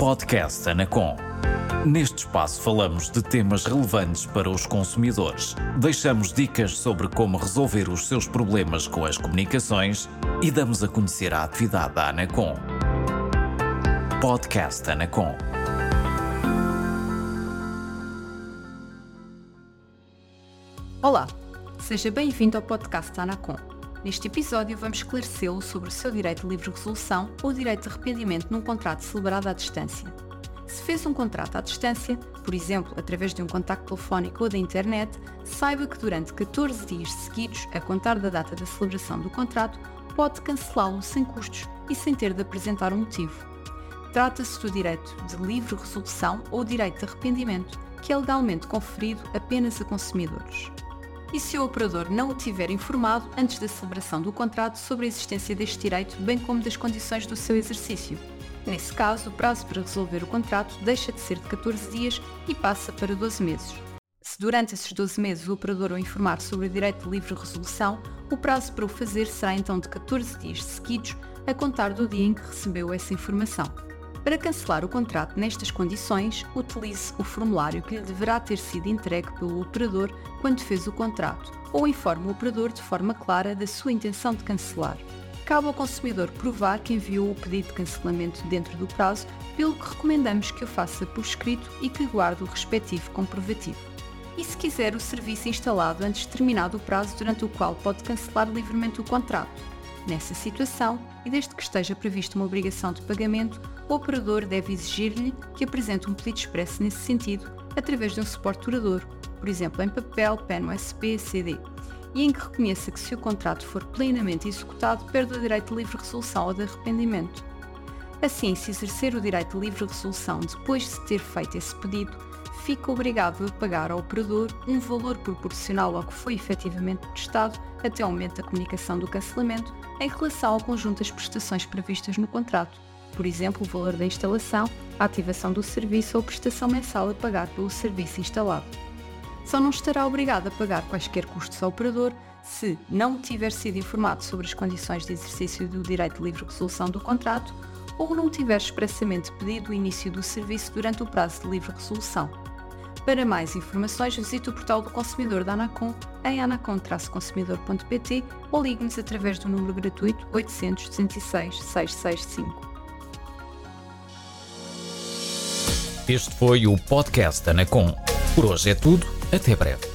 Podcast Anacom. Neste espaço falamos de temas relevantes para os consumidores. Deixamos dicas sobre como resolver os seus problemas com as comunicações e damos a conhecer a atividade da Anacom. Podcast Anacom. Olá, seja bem-vindo ao podcast Anacom. Neste episódio vamos esclarecê-lo sobre o seu direito de livre resolução ou direito de arrependimento num contrato celebrado à distância. Se fez um contrato à distância, por exemplo, através de um contacto telefónico ou da internet, saiba que durante 14 dias seguidos, a contar da data da celebração do contrato, pode cancelá-lo sem custos e sem ter de apresentar um motivo. Trata-se do direito de livre resolução ou direito de arrependimento, que é legalmente conferido apenas a consumidores e se o operador não o tiver informado antes da celebração do contrato sobre a existência deste direito, bem como das condições do seu exercício. Nesse caso, o prazo para resolver o contrato deixa de ser de 14 dias e passa para 12 meses. Se durante esses 12 meses o operador o informar sobre o direito de livre resolução, o prazo para o fazer será então de 14 dias seguidos a contar do dia em que recebeu essa informação. Para cancelar o contrato nestas condições, utilize o formulário que lhe deverá ter sido entregue pelo operador quando fez o contrato ou informe o operador de forma clara da sua intenção de cancelar. Cabe ao consumidor provar que enviou o pedido de cancelamento dentro do prazo, pelo que recomendamos que o faça por escrito e que guarde o respectivo comprovativo. E se quiser o serviço instalado antes de terminado o prazo durante o qual pode cancelar livremente o contrato, Nessa situação, e desde que esteja prevista uma obrigação de pagamento, o operador deve exigir-lhe que apresente um pedido expresso nesse sentido, através de um suporte duradouro, por exemplo em papel, pen USB, CD, e em que reconheça que se o contrato for plenamente executado, perde o direito de livre resolução ou de arrependimento. Assim, se exercer o direito de livre resolução depois de ter feito esse pedido, fica obrigado a pagar ao operador um valor proporcional ao que foi efetivamente prestado até ao momento da comunicação do cancelamento em relação ao conjunto das prestações previstas no contrato, por exemplo, o valor da instalação, a ativação do serviço ou a prestação mensal a pagar pelo serviço instalado. Só não estará obrigado a pagar quaisquer custos ao operador se não tiver sido informado sobre as condições de exercício do direito de livre resolução do contrato ou não tiver expressamente pedido o início do serviço durante o prazo de livre resolução. Para mais informações, visite o portal do consumidor da Anacom em anacom-consumidor.pt ou ligue-nos através do número gratuito 800 206 665. Este foi o podcast Anacom. Por hoje é tudo, até breve.